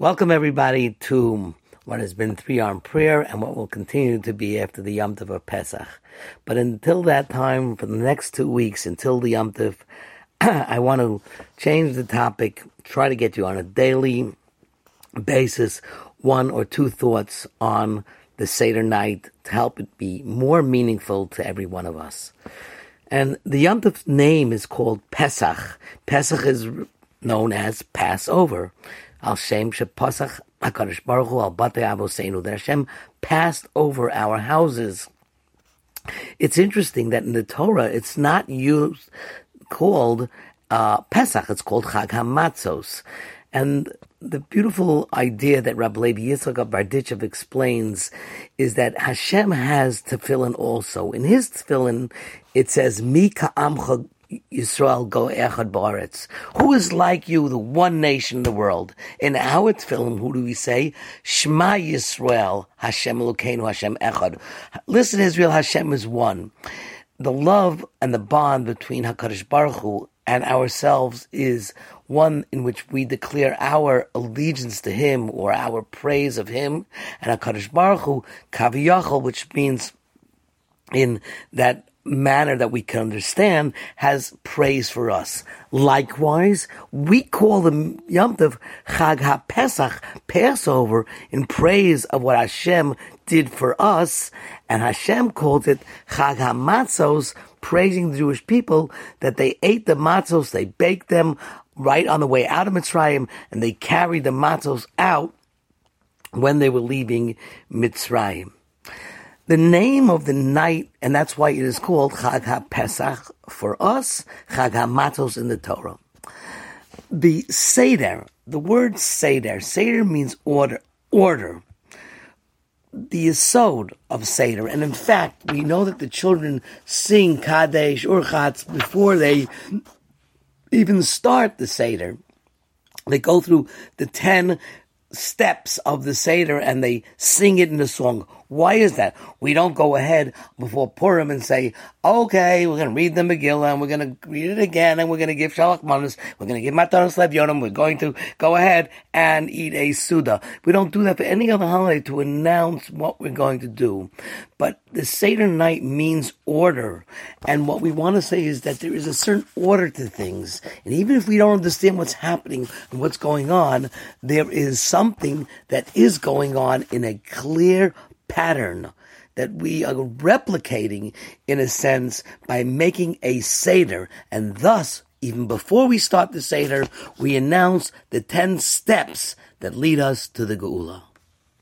Welcome everybody to what has been three arm prayer and what will continue to be after the Yom Tov of Pesach. But until that time, for the next two weeks, until the Yom Tov, I want to change the topic, try to get you on a daily basis one or two thoughts on the Seder night to help it be more meaningful to every one of us. And the Yom Tov name is called Pesach. Pesach is known as Passover. Al Shem Shepasach HaKadosh Baruch Hu Al Bate Avoseinu. That Hashem passed over our houses. It's interesting that in the Torah it's not used called uh, Pesach. It's called Chag Hamatzos. And the beautiful idea that Rabbi Levi Yitzchak of Barditchev explains is that Hashem has tefillin also. In his tefillin, it says, Mi ka'amcha Yisrael go echad baretz. Who is like you, the one nation in the world? In our tefillin, who do we say? Shema Yisrael, Hashem Elokeinu, Hashem echad. Listen, Israel, Hashem is one. The love and the bond between Hakadosh Baruch Hu and ourselves is one in which we declare our allegiance to Him or our praise of Him, and Hakadosh Baruch Hu kaviyachol, which means in that manner that we can understand has praise for us. Likewise, we call the Yom Tov Chag HaPesach, Passover, in praise of what Hashem did for us, and Hashem called it Chag HaMatzos, praising the Jewish people that they ate the matzos, they baked them right on the way out of Mitzrayim, and they carried the matzos out when they were leaving Mitzrayim. The name of the night, and that's why it is called Chag HaPesach for us, Chag HaMatzos in the Torah. The Seder, the word Seder, Seder means order, order. The Yisod of Seder, and in fact, we know that the children sing Kadesh Urchatz before they even start the Seder. They go through the ten steps of the Seder and they sing it in a song. Why is that? We don't go ahead before Purim and say, okay, we're going to read the Megillah and we're going to read it again and we're going to give Shalach Manos, we're going to give Matanos La'evyonim, we're going to go ahead and eat a Seudah. We don't do that for any other holiday to announce what we're going to do. But the Seder night means order. And what we want to say is that there is a certain order to things. And even if we don't understand what's happening and what's going on, there is something that is going on in a clear pattern that we are replicating in a sense by making a Seder. And thus, even before we start the Seder, we announce the 10 steps that lead us to the Geula.